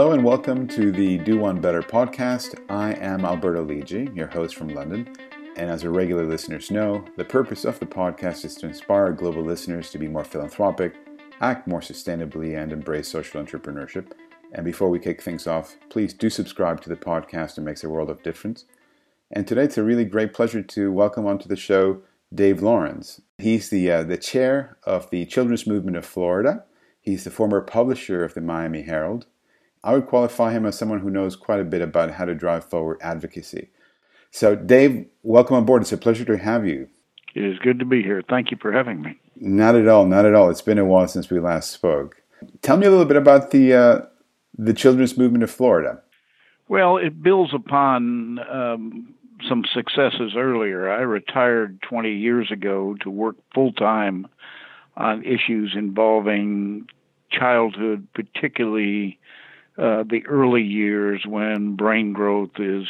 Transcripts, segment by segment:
Hello and welcome to the Do One Better podcast. I am Alberto Lidji, your host from London. And as our regular listeners know, the purpose of the podcast is to inspire global listeners to be more philanthropic, act more sustainably, and embrace social entrepreneurship. And before we kick things off, please do subscribe to the podcast. It makes a world of difference. And today it's a really great pleasure to welcome onto the show Dave Lawrence. He's the, uh, the chair of the Children's Movement of Florida. He's the former publisher of the Miami Herald. I would qualify him as someone who knows quite a bit about how to drive forward advocacy. So, Dave, welcome on board. It's a pleasure to have you. It is good to be here. Thank you for having me. Not at all. Not at all. It's been a while since we last spoke. Tell me a little bit about the uh, the children's movement of Florida. Well, it builds upon um, some successes earlier. I retired 20 years ago to work full time on issues involving childhood, particularly uh, the early years when brain growth is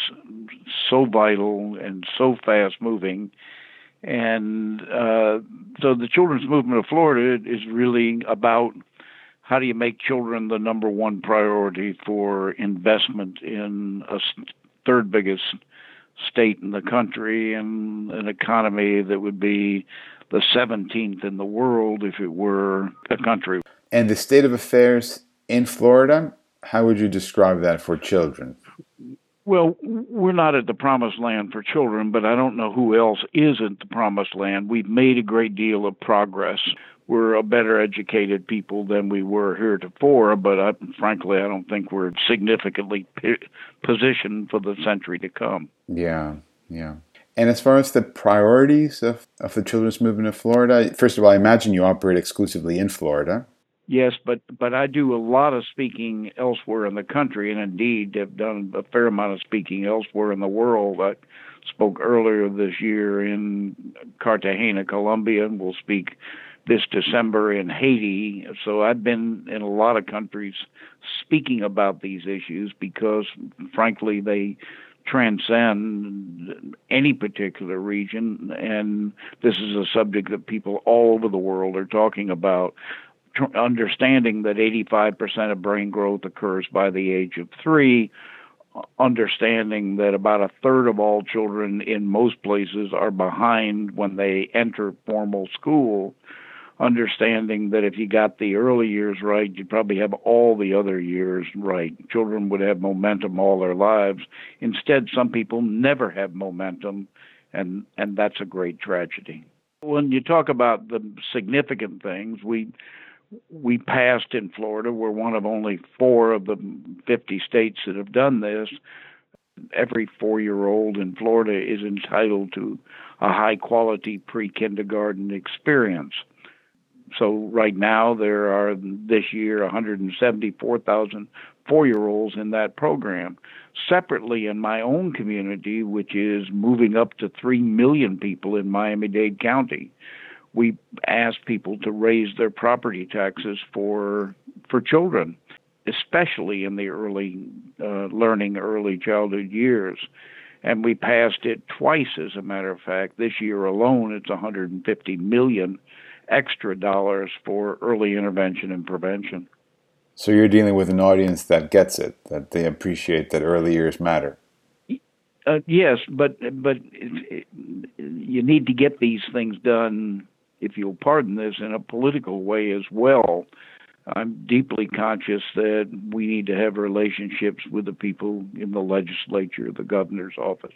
so vital and so fast moving. And uh, so the Children's Movement of Florida is really about how do you make children the number one priority for investment in a third biggest state in the country and an economy that would be the 17th in the world if it were a country. And the state of affairs in Florida how would you describe that for children? Well, we're not at the promised land for children, but I don't know who else is at the promised land. We've made a great deal of progress. We're a better educated people than we were heretofore, but I, frankly, I don't think we're significantly p- positioned for the century to come. Yeah, yeah. And as far as the priorities of, of the children's movement of Florida, first of all, I imagine you operate exclusively in Florida. Yes, but but I do a lot of speaking elsewhere in the country, and indeed have done a fair amount of speaking elsewhere in the world. I spoke earlier this year in Cartagena, Colombia, and will speak this December in Haiti. So I've been in a lot of countries speaking about these issues because, frankly, they transcend any particular region, and this is a subject that people all over the world are talking about understanding that 85% of brain growth occurs by the age of three, understanding that about a third of all children in most places are behind when they enter formal school, understanding that if you got the early years right, you'd probably have all the other years right. Children would have momentum all their lives. Instead, some people never have momentum, and, and that's a great tragedy. When you talk about the significant things, we we passed in Florida. We're one of only four of the 50 states that have done this. Every four year old in Florida is entitled to a high quality pre kindergarten experience. So, right now, there are this year 174,000 four year olds in that program. Separately, in my own community, which is moving up to 3 million people in Miami Dade County, we ask people to raise their property taxes for for children, especially in the early uh, learning, early childhood years. And we passed it twice, as a matter of fact. This year alone, it's 150 million extra dollars for early intervention and prevention. So you're dealing with an audience that gets it, that they appreciate that early years matter. Uh, yes, but but it, it, you need to get these things done if you'll pardon this, in a political way as well. I'm deeply conscious that we need to have relationships with the people in the legislature, the governor's office,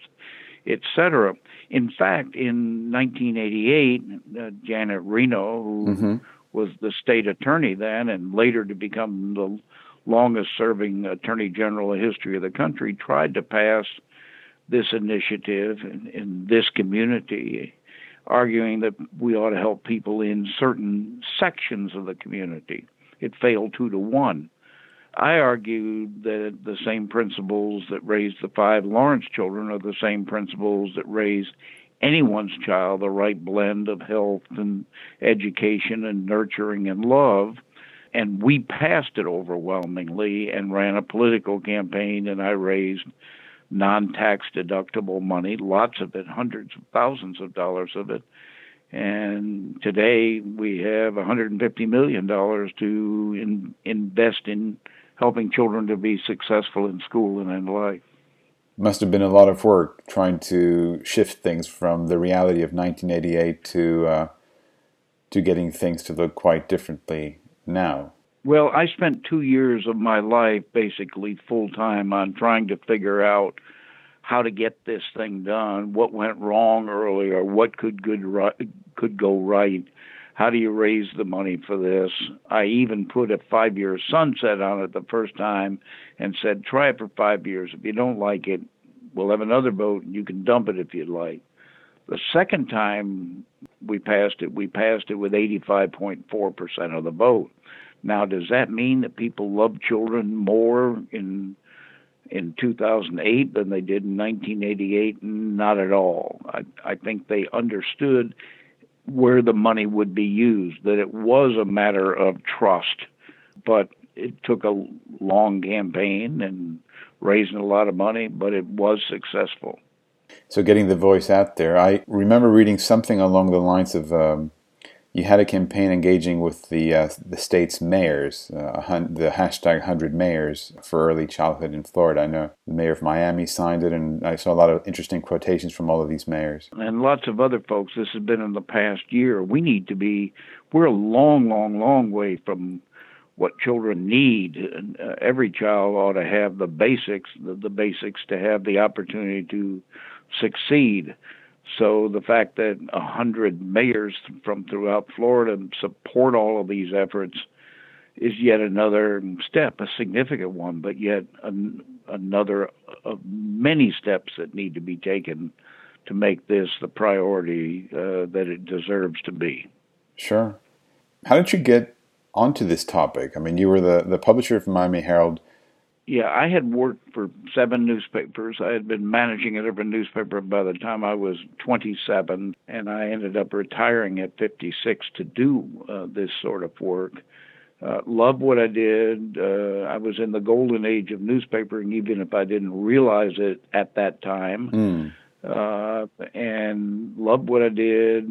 etc. In fact, in 1988, uh, Janet Reno, who mm-hmm. was the state attorney then and later to become the longest serving attorney general in the history of the country, tried to pass this initiative in, in this community arguing that we ought to help people in certain sections of the community. It failed two to one. I argued that the same principles that raised the five Lawrence children are the same principles that raise anyone's child the right blend of health and education and nurturing and love. And we passed it overwhelmingly and ran a political campaign, and I raised non tax deductible money, lots of it, hundreds of thousands of dollars of it. And today we have $150 million to in, invest in helping children to be successful in school and in life. Must have been a lot of work trying to shift things from the reality of 1988 to uh, to getting things to look quite differently now. Well, I spent two years of my life basically full time on trying to figure out how to get this thing done, what went wrong earlier, what could good could go right, how do you raise the money for this? I even put a five year sunset on it the first time and said, try it for five years. If you don't like it, we'll have another vote and you can dump it if you'd like. The second time we passed it, we passed it with 85.4% of the vote. Now, does that mean that people love children more in in 2008 than they did in 1988? Not at all. I, I think they understood where the money would be used, that it was a matter of trust. But it took a long campaign and raising a lot of money, but it was successful. So, getting the voice out there, I remember reading something along the lines of um, you had a campaign engaging with the uh, the state's mayors, uh, the hashtag 100 mayors for early childhood in Florida. I know the mayor of Miami signed it, and I saw a lot of interesting quotations from all of these mayors. And lots of other folks. This has been in the past year. We need to be, we're a long, long, long way from what children need. Uh, every child ought to have the basics, the, the basics to have the opportunity to succeed. So the fact that a hundred mayors from throughout Florida support all of these efforts is yet another step, a significant one, but yet an, another of many steps that need to be taken to make this the priority uh, that it deserves to be. Sure. How did you get onto this topic? I mean, you were the, the publisher of Miami Herald yeah, I had worked for seven newspapers. I had been managing a different newspaper by the time I was 27, and I ended up retiring at 56 to do uh, this sort of work. Uh, loved what I did. Uh, I was in the golden age of newspapering, even if I didn't realize it at that time. Mm. Uh, and loved what I did.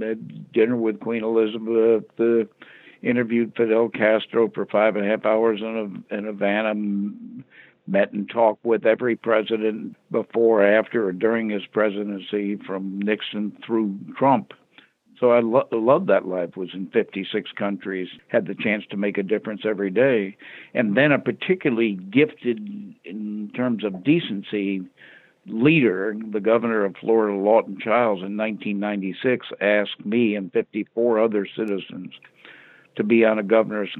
Had dinner with Queen Elizabeth. Uh, interviewed Fidel Castro for five and a half hours in a in Havana. Met and talked with every president before, after, or during his presidency, from Nixon through Trump. So I lo- loved that life. Was in 56 countries, had the chance to make a difference every day, and then a particularly gifted in terms of decency leader, the governor of Florida, Lawton Chiles, in 1996, asked me and 54 other citizens to be on a governor's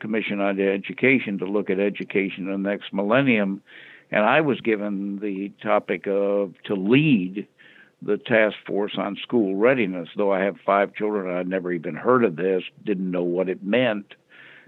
commission on education to look at education in the next millennium. And I was given the topic of to lead the task force on school readiness. Though I have five children, I'd never even heard of this, didn't know what it meant,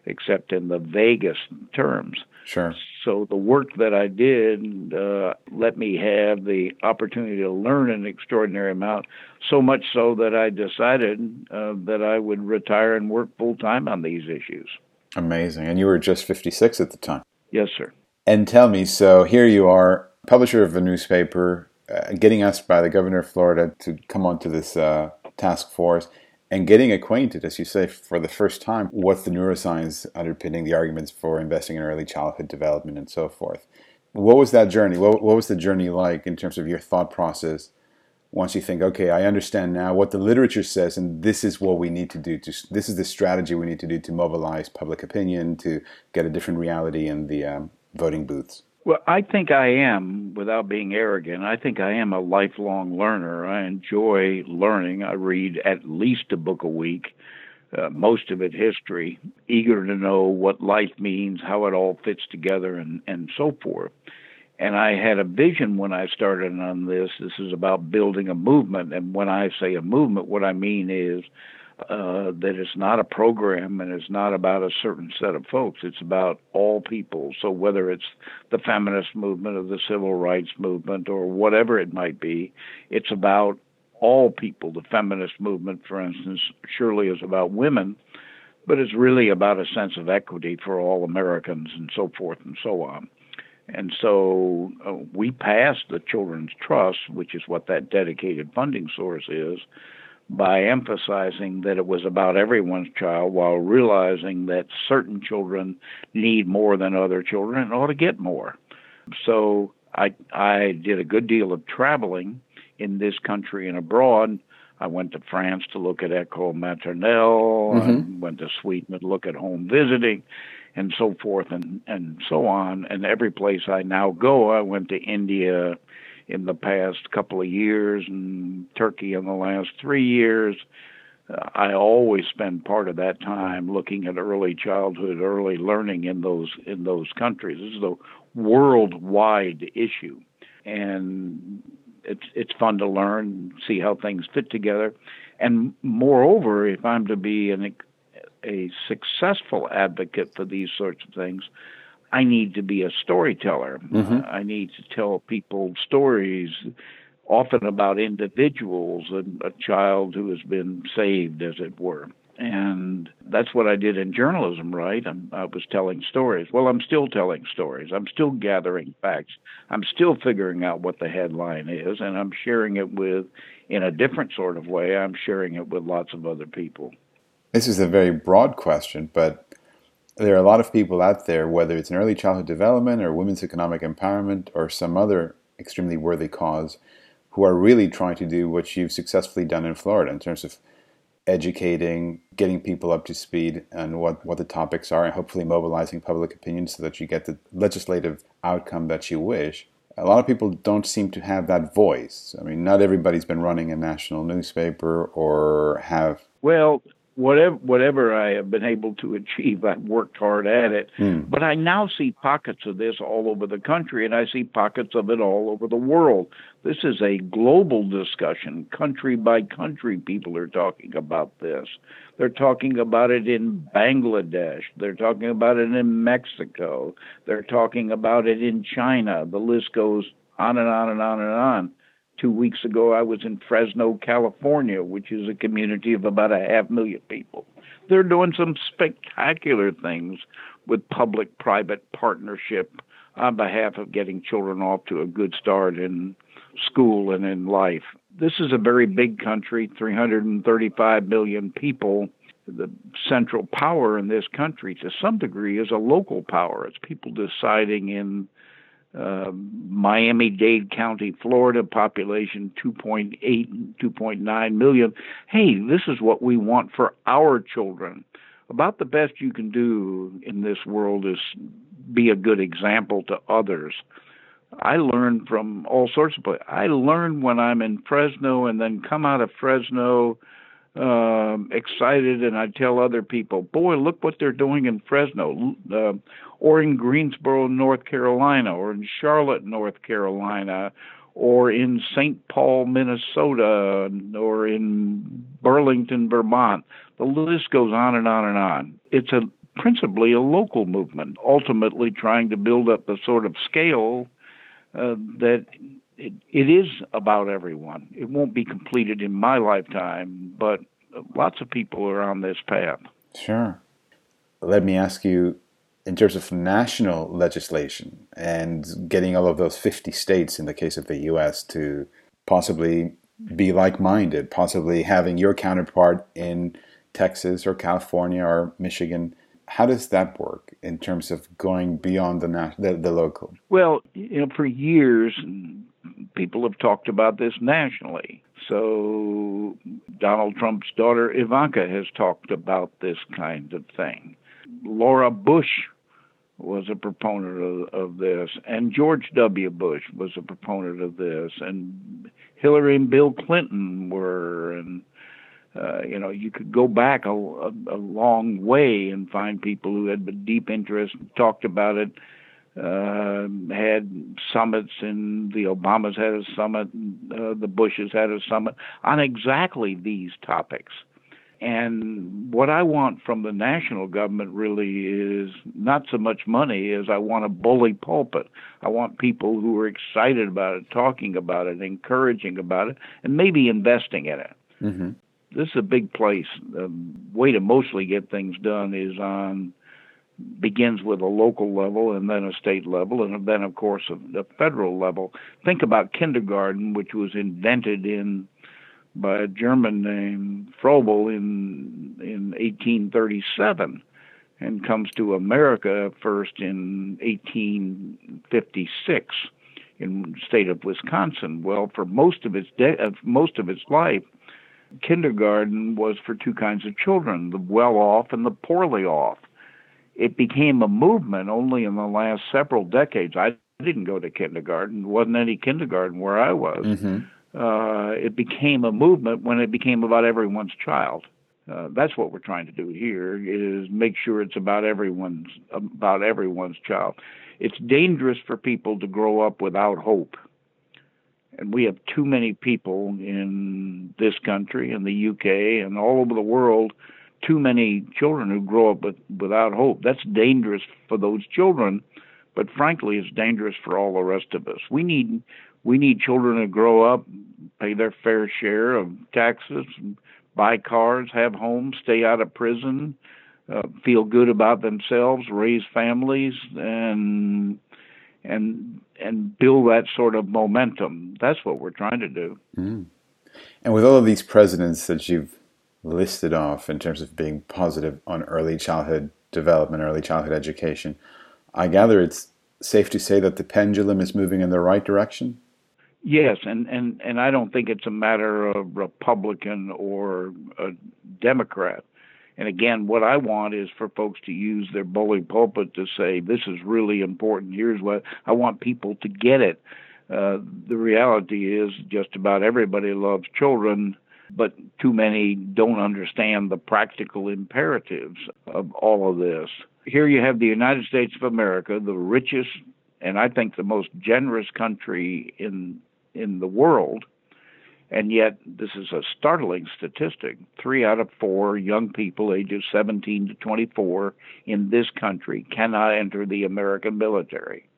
except in the vaguest terms. Sure. So the work that I did uh, let me have the opportunity to learn an extraordinary amount. So much so that I decided uh, that I would retire and work full time on these issues. Amazing. And you were just 56 at the time. Yes, sir. And tell me, so here you are, publisher of a newspaper, uh, getting asked by the governor of Florida to come onto this uh, task force and getting acquainted, as you say, for the first time, what's the neuroscience underpinning the arguments for investing in early childhood development and so forth. What was that journey? What, what was the journey like in terms of your thought process? Once you think, okay, I understand now what the literature says, and this is what we need to do. To, this is the strategy we need to do to mobilize public opinion, to get a different reality in the um, voting booths. Well, I think I am, without being arrogant, I think I am a lifelong learner. I enjoy learning. I read at least a book a week, uh, most of it history, eager to know what life means, how it all fits together, and, and so forth. And I had a vision when I started on this. This is about building a movement. And when I say a movement, what I mean is uh, that it's not a program and it's not about a certain set of folks. It's about all people. So whether it's the feminist movement or the civil rights movement or whatever it might be, it's about all people. The feminist movement, for instance, surely is about women, but it's really about a sense of equity for all Americans and so forth and so on. And so uh, we passed the Children's Trust, which is what that dedicated funding source is by emphasizing that it was about everyone's child while realizing that certain children need more than other children and ought to get more. So I I did a good deal of traveling in this country and abroad. I went to France to look at École Maternelle, mm-hmm. went to Sweden to look at home visiting, and so forth and, and so on. And every place I now go, I went to India in the past couple of years and Turkey in the last three years. I always spend part of that time looking at early childhood, early learning in those in those countries. This is a worldwide issue, and it's it's fun to learn, see how things fit together, and moreover, if I'm to be an a successful advocate for these sorts of things, I need to be a storyteller. Mm-hmm. Uh, I need to tell people stories, often about individuals and a child who has been saved, as it were. And that's what I did in journalism, right? I'm, i was telling stories. Well, I'm still telling stories. I'm still gathering facts. I'm still figuring out what the headline is, and I'm sharing it with, in a different sort of way, I'm sharing it with lots of other people. This is a very broad question, but there are a lot of people out there, whether it's in early childhood development or women's economic empowerment or some other extremely worthy cause, who are really trying to do what you've successfully done in Florida in terms of educating, getting people up to speed on what, what the topics are, and hopefully mobilizing public opinion so that you get the legislative outcome that you wish. A lot of people don't seem to have that voice. I mean, not everybody's been running a national newspaper or have. Well, whatever whatever I have been able to achieve, I've worked hard at it. Mm. But I now see pockets of this all over the country, and I see pockets of it all over the world. This is a global discussion, country by country. People are talking about this. They're talking about it in Bangladesh. They're talking about it in Mexico. They're talking about it in China. The list goes on and on and on and on two weeks ago, I was in Fresno, California, which is a community of about a half million people. They're doing some spectacular things with public private partnership on behalf of getting children off to a good start in school and in life. This is a very big country, 335 million people. The central power in this country, to some degree, is a local power. It's people deciding in uh, Miami Dade County, Florida, population 2.8, 2.9 million. Hey, this is what we want for our children. About the best you can do in this world is be a good example to others. I learn from all sorts of places. I learn when I'm in Fresno and then come out of Fresno um, excited, and I tell other people, "Boy, look what they're doing in Fresno, uh, or in Greensboro, North Carolina, or in Charlotte, North Carolina, or in St. Paul, Minnesota, or in Burlington, Vermont." The list goes on and on and on. It's a principally a local movement, ultimately trying to build up the sort of scale uh, that it, it is about everyone. It won't be completed in my lifetime, but lots of people are on this path. Sure. Let me ask you in terms of national legislation and getting all of those 50 states in the case of the US to possibly be like minded, possibly having your counterpart in Texas or California or Michigan. How does that work in terms of going beyond the, the, the local? Well, you know, for years, people have talked about this nationally. So Donald Trump's daughter Ivanka has talked about this kind of thing. Laura Bush was a proponent of, of this, and George W. Bush was a proponent of this, and Hillary and Bill Clinton were, and uh, you know, you could go back a, a, a long way and find people who had a deep interest, and talked about it uh, had summits, and the Obamas had a summit, uh, the Bushes had a summit on exactly these topics. And what I want from the national government really is not so much money as I want a bully pulpit. I want people who are excited about it, talking about it, encouraging about it, and maybe investing in it. Mm-hmm. This is a big place. The way to mostly get things done is on begins with a local level and then a state level and then of course a, federal level think about kindergarten which was invented in by a German named Froebel in in 1837 and comes to America first in 1856 in the state of Wisconsin. Well, for most of its de- most of its life, kindergarten was for two kinds of children: the well-off and the poorly off. It became a movement only in the last several decades. I didn't go to kindergarten. There wasn't any kindergarten where I was. Mm-hmm. Uh, it became a movement when it became about everyone's child. Uh, that's what we're trying to do here is make sure it's about everyone's about everyone's child. It's dangerous for people to grow up without hope. And we have too many people in this country, in the UK, and all over the world, too many children who grow up with, without hope. That's dangerous for those children, but frankly, it's dangerous for all the rest of us. We need we need children to grow up, pay their fair share of taxes, buy cars, have homes, stay out of prison, uh, feel good about themselves, raise families, and and and build that sort of momentum. That's what we're trying to do. Mm. And with all of these presidents that you've listed off in terms of being positive on early childhood development, early childhood education, I gather it's safe to say that the pendulum is moving in the right direction. Yes, and, and, and I don't think it's a matter of Republican or a Democrat. And again, what I want is for folks to use their bully pulpit to say, this is really important. Here's what I want people to get it. Uh, the reality is, just about everybody loves children, but too many don't understand the practical imperatives of all of this. Here you have the United States of America, the richest and I think the most generous country in in the world. And yet, this is a startling statistic. Three out of four young people ages 17 to 24 in this country cannot enter the American military,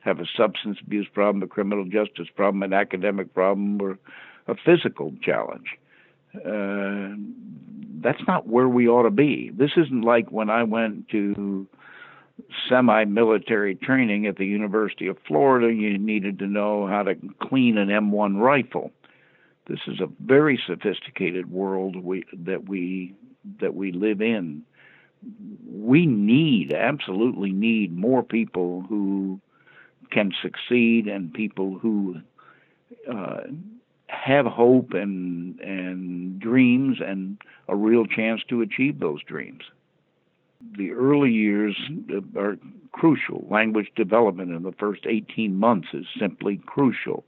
have a substance abuse problem, a criminal justice problem, an academic problem, or a physical challenge. Uh, that's not where we ought to be. This isn't like when I went to semi military training at the University of Florida, you needed to know how to clean an M1 rifle. This is a very sophisticated world we, that we that we live in. We need absolutely need more people who can succeed and people who uh, have hope and and dreams and a real chance to achieve those dreams the early years are crucial. Language development in the first 18 months is simply crucial.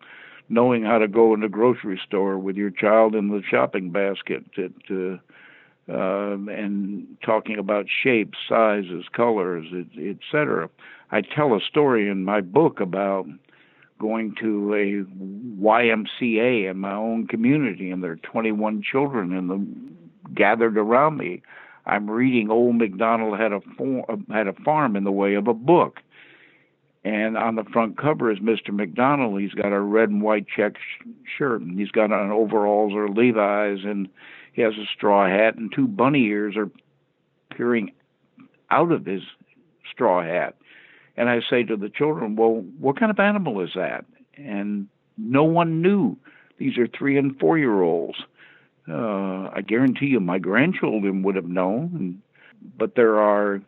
Knowing how to go in the grocery store with your child in the shopping basket to, um, and talking about shapes, sizes, colors, etc. I tell a story in my book about going to a YMCA in my own community, and there are 21 children in the gathered around me. I'm reading Old MacDonald had a had a farm in the way of a book, and on the front cover is Mr. MacDonald. He's got a red and white check sh- shirt, and he's got on overalls or Levi's, and he has a straw hat, and two bunny ears are peering out of his straw hat. And I say to the children, "Well, what kind of animal is that?" And no one knew. These are three and four year olds. Uh, I guarantee you, my grandchildren would have known. But there are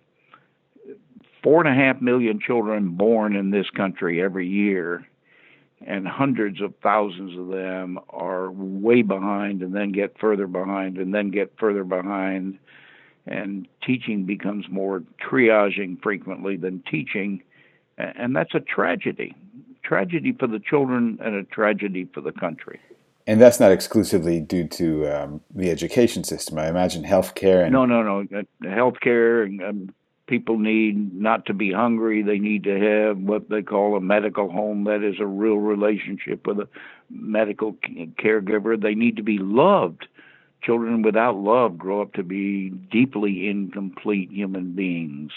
four and a half million children born in this country every year, and hundreds of thousands of them are way behind and then get further behind and then get further behind. And teaching becomes more triaging frequently than teaching. And that's a tragedy. Tragedy for the children and a tragedy for the country. And that's not exclusively due to um, the education system. I imagine healthcare and no, no, no. Uh, healthcare and um, people need not to be hungry. They need to have what they call a medical home. That is a real relationship with a medical caregiver. They need to be loved. Children without love grow up to be deeply incomplete human beings.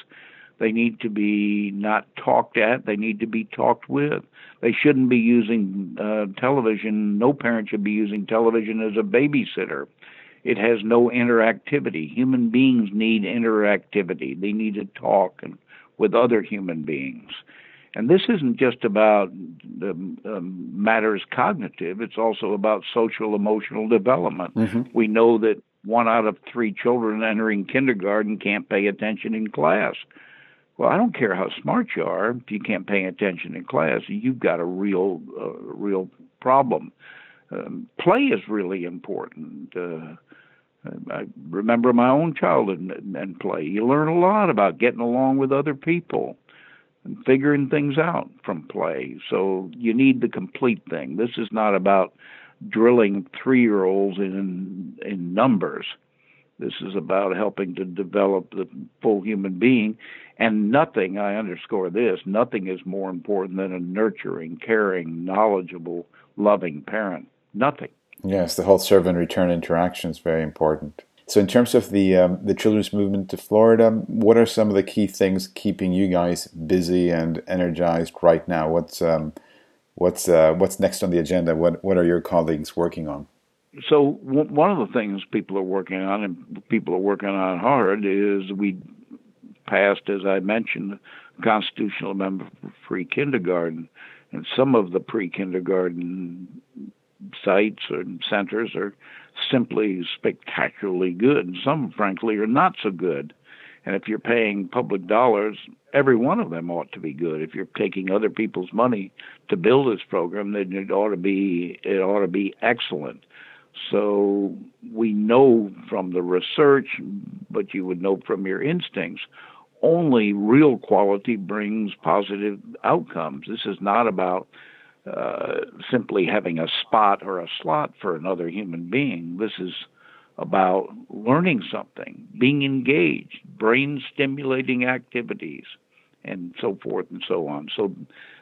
They need to be not talked at, they need to be talked with. They shouldn't be using uh, television, no parent should be using television as a babysitter. It has no interactivity. Human beings need interactivity, they need to talk and, with other human beings. And this isn't just about the um, matters cognitive, it's also about social emotional development. Mm-hmm. We know that one out of three children entering kindergarten can't pay attention in class. Well, I don't care how smart you are. If you can't pay attention in class, you've got a real, uh, real problem. Um, play is really important. Uh, I remember my own childhood and, and play. You learn a lot about getting along with other people and figuring things out from play. So you need the complete thing. This is not about drilling three-year-olds in in numbers. This is about helping to develop the full human being. And nothing, I underscore this, nothing is more important than a nurturing, caring, knowledgeable, loving parent. Nothing. Yes, the whole serve and return interaction is very important. So, in terms of the um, the children's movement to Florida, what are some of the key things keeping you guys busy and energized right now? What's um, what's uh, what's next on the agenda? What what are your colleagues working on? So, w- one of the things people are working on, and people are working on hard, is we passed, as I mentioned, a constitutional amendment for free kindergarten, and some of the pre kindergarten sites and centers are simply spectacularly good. Some, frankly, are not so good. And if you're paying public dollars, every one of them ought to be good. If you're taking other people's money to build this program, then it ought to be it ought to be excellent. So we know from the research, but you would know from your instincts, only real quality brings positive outcomes. This is not about uh, simply having a spot or a slot for another human being. This is about learning something, being engaged, brain stimulating activities, and so forth and so on. So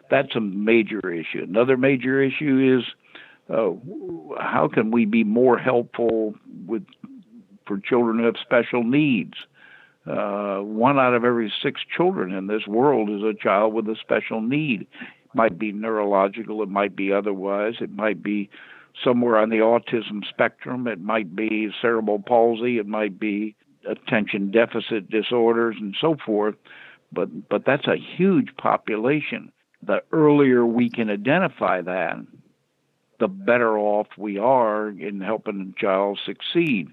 that's a major issue. Another major issue is uh, how can we be more helpful with for children who have special needs? Uh, one out of every six children in this world is a child with a special need might be neurological, it might be otherwise, it might be somewhere on the autism spectrum, it might be cerebral palsy, it might be attention deficit disorders and so forth. But but that's a huge population. The earlier we can identify that, the better off we are in helping a child succeed.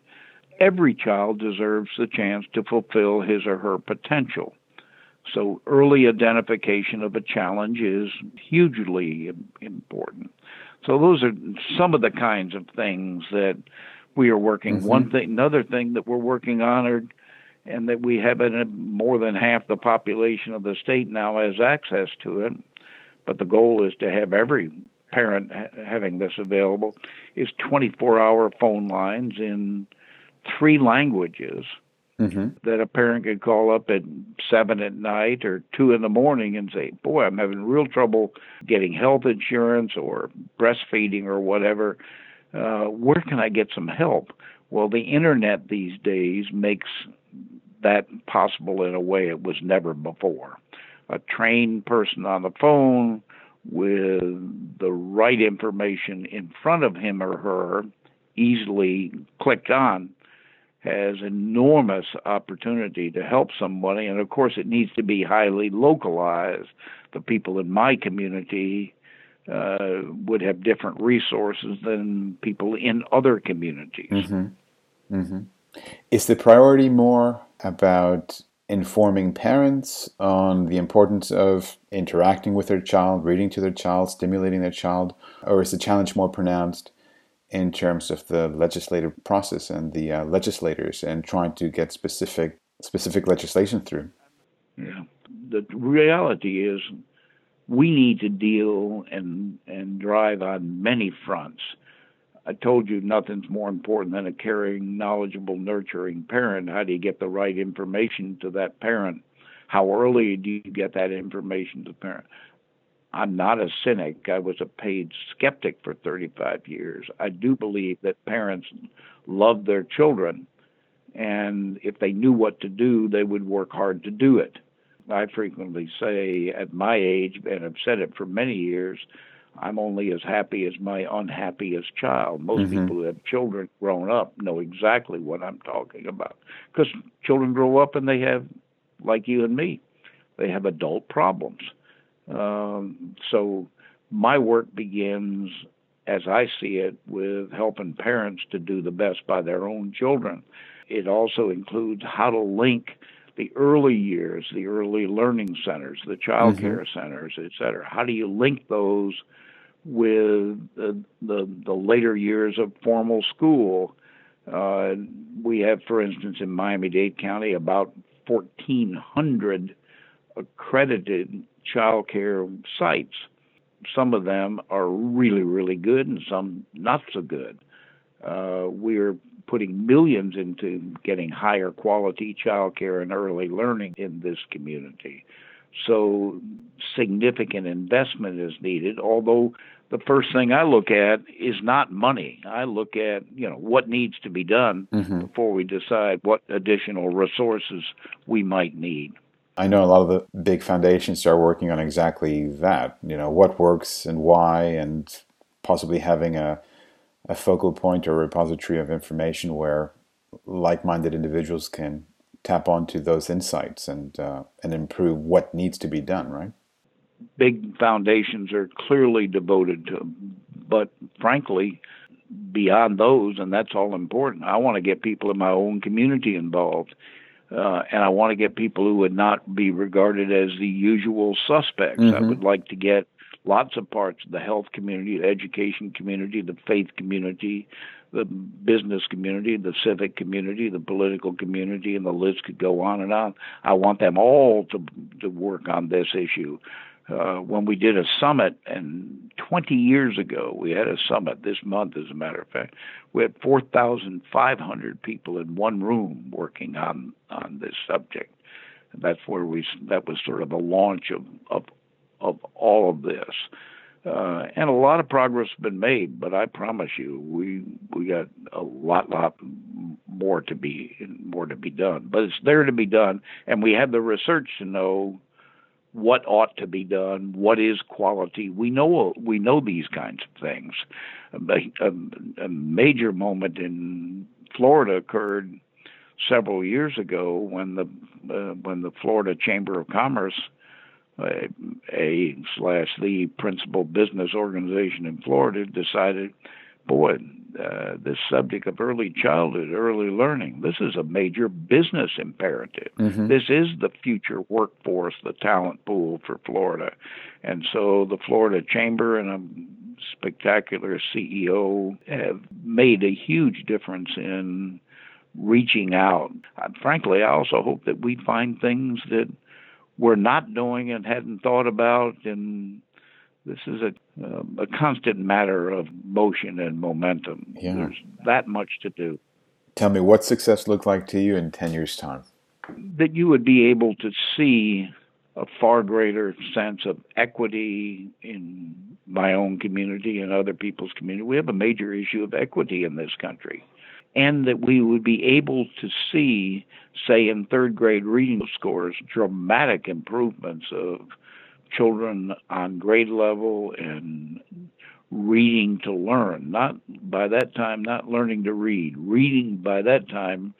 Every child deserves the chance to fulfill his or her potential. So early identification of a challenge is hugely important. So those are some of the kinds of things that we are working. Mm-hmm. One thing, another thing that we're working on, are, and that we have in more than half the population of the state now has access to it. But the goal is to have every parent having this available. Is 24-hour phone lines in three languages mm-hmm. that a parent could call up at seven at night or two in the morning and say, Boy, I'm having real trouble getting health insurance or breastfeeding or whatever. Uh, where can I get some help? Well, the internet these days makes that possible in a way it was never before. A trained person on the phone with the right information in front of him or her, easily clicked on, has enormous opportunity to help somebody, and of course, it needs to be highly localized. The people in my community uh, would have different resources than people in other communities. Mm-hmm. Mm-hmm. Is the priority more about informing parents on the importance of interacting with their child, reading to their child, stimulating their child, or is the challenge more pronounced in terms of the legislative process and the uh, legislators and trying to get specific specific legislation through. Yeah, the reality is we need to deal and and drive on many fronts. I told you nothing's more important than a caring, knowledgeable, nurturing parent. How do you get the right information to that parent? How early do you get that information to the parent? I'm not a cynic. I was a paid skeptic for 35 years. I do believe that parents love their children, and if they knew what to do, they would work hard to do it. I frequently say at my age, and I've said it for many years, I'm only as happy as my unhappiest child. Most mm-hmm. people who have children grown up know exactly what I'm talking about because children grow up and they have, like you and me, they have adult problems Um, so my work begins, as I see it, with helping parents to do the best by their own children. It also includes how to link the early years, the early learning centers, the child mm-hmm. care centers, et cetera. How do you link those with the, the, the later years of formal school? Uh, we have, for instance, in Miami Dade County, about 1,400 accredited child care sites. Some of them are really, really good, and some not so good. Uh, we're putting millions into getting higher quality child care and early learning in this community. So significant investment is needed, although the first thing I look at is not money. I look at, you know, what needs to be done mm-hmm. before we decide what additional resources we might need. I know a lot of the big foundations are working on exactly that, you know, what works and why and possibly having a a focal point or repository of information where like-minded individuals can tap onto those insights and uh, and improve what needs to be done. Right. Big foundations are clearly devoted to, but frankly, beyond those, and that's all important. I want to get people in my own community involved. Uh, and I want to get people who would not be regarded as the usual suspects. Mm-hmm. I would like to get lots of parts of the health community, the education community, the faith community, the business community, the civic community, the political community, and the list could go on and on. I want them all to to work on this issue. Uh, when we did a summit, and 20 years ago, we had a summit this month, as a matter of fact. We had 4,500 people in one room working on on this subject. And that's where we that was sort of the launch of of of all of this. Uh, and a lot of progress has been made, but I promise you, we we got a lot, lot more to be more to be done. But it's there to be done, and we have the research to know what ought to be done, what is quality. We know we know these kinds of things. A, a, a major moment in Florida occurred several years ago when the uh, when the Florida Chamber of Commerce a, a slash the principal business organization in Florida decided, boy, uh, this subject of early childhood, early learning, this is a major business imperative. Mm-hmm. This is the future workforce, the talent pool for Florida. And so the Florida Chamber and a spectacular CEO have made a huge difference in reaching out. Frankly, I also hope that we find things that we're not doing and hadn't thought about. And this is a, uh, a constant matter of motion and momentum. Yeah. There's that much to do. Tell me, what success looked like to you in 10 years' time? That you would be able to see a far greater sense of equity in my own community and other people's community. We have a major issue of equity in this country and that we would be able to see, say, in third grade reading scores, dramatic improvements of children on grade level and reading to learn. Not by that time, not learning to read, reading by that time,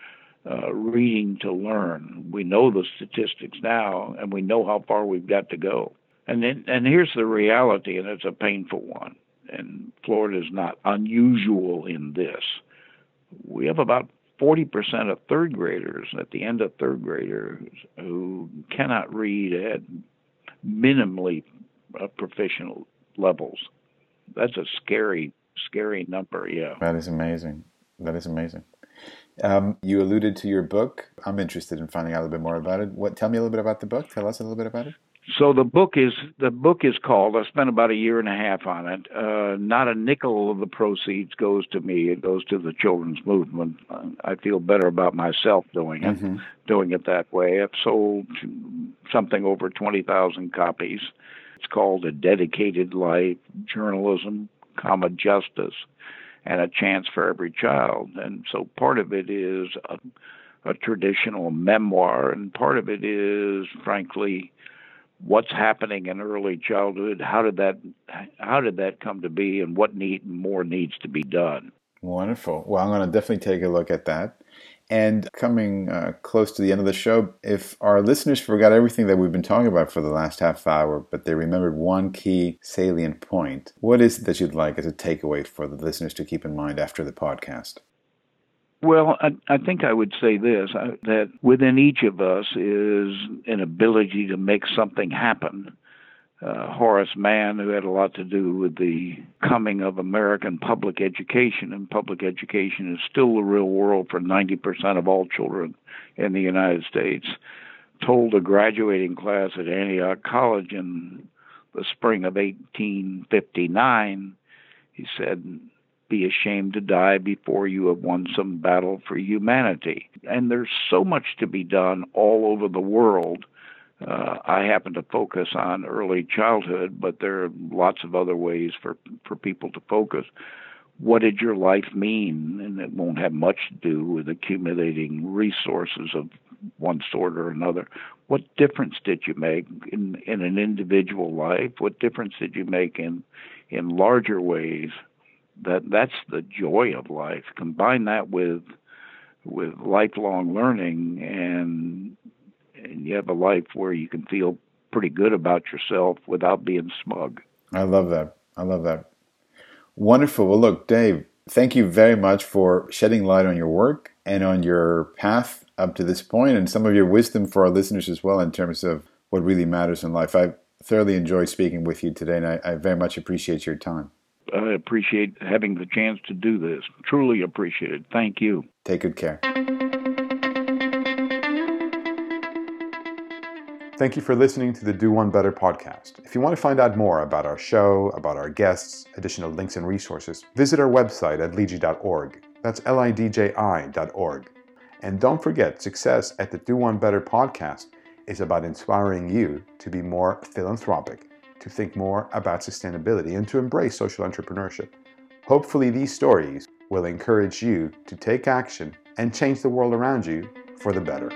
uh, reading to learn. We know the statistics now, and we know how far we've got to go. And then, and here's the reality, and it's a painful one. And Florida is not unusual in this we have about 40% of third graders at the end of third graders who cannot read at minimally uh, proficient levels. That's a scary, scary number. Yeah. That is amazing. That is amazing. Um, you alluded to your book. I'm interested in finding out a little bit more about it. What? Tell me a little bit about the book. Tell us a little bit about it. So the book is the book is called. I spent about a year and a half on it. Uh, not a nickel of the proceeds goes to me. It goes to the children's movement. I feel better about myself doing it, mm-hmm. doing it that way. I've sold something over twenty thousand copies. It's called a dedicated life, journalism, comma justice, and a chance for every child. And so part of it is a, a traditional memoir, and part of it is, frankly what's happening in early childhood how did that how did that come to be and what need more needs to be done? Wonderful. Well i'm going to definitely take a look at that. And coming uh, close to the end of the show, if our listeners forgot everything that we've been talking about for the last half hour, but they remembered one key salient point, what is it that you'd like as a takeaway for the listeners to keep in mind after the podcast? Well, I, I, think I would say this uh, that within each of us is an ability to make something happen. Uh, Horace Mann, who had a lot to do with the coming of American public education, and public education is still the real world for 90% of all children in the United States, told a graduating class at Antioch College in the spring of 1859, he said, be ashamed to die before you have won some battle for humanity. And there's so much to be done all over the world uh, I happen to focus on early childhood, but there are lots of other ways for for people to focus. What did your life mean? And it won't have much to do with accumulating resources of one sort or another. What difference did you make in in an individual life? What difference did you make in in larger ways? That that's the joy of life. Combine that with with lifelong learning and and you have a life where you can feel pretty good about yourself without being smug. I love that. I love that. Wonderful. Well, look, Dave, thank you very much for shedding light on your work and on your path up to this point and some of your wisdom for our listeners as well in terms of what really matters in life. I've thoroughly enjoyed speaking with you today and I, I very much appreciate your time. I appreciate having the chance to do this. Truly appreciate it. Thank you. Take good care. Thank you for listening to the Do One Better podcast. If you want to find out more about our show, about our guests, additional links and resources, visit our website at lidji.org. That's L I D J I.org. And don't forget, success at the Do One Better podcast is about inspiring you to be more philanthropic, to think more about sustainability, and to embrace social entrepreneurship. Hopefully, these stories will encourage you to take action and change the world around you for the better.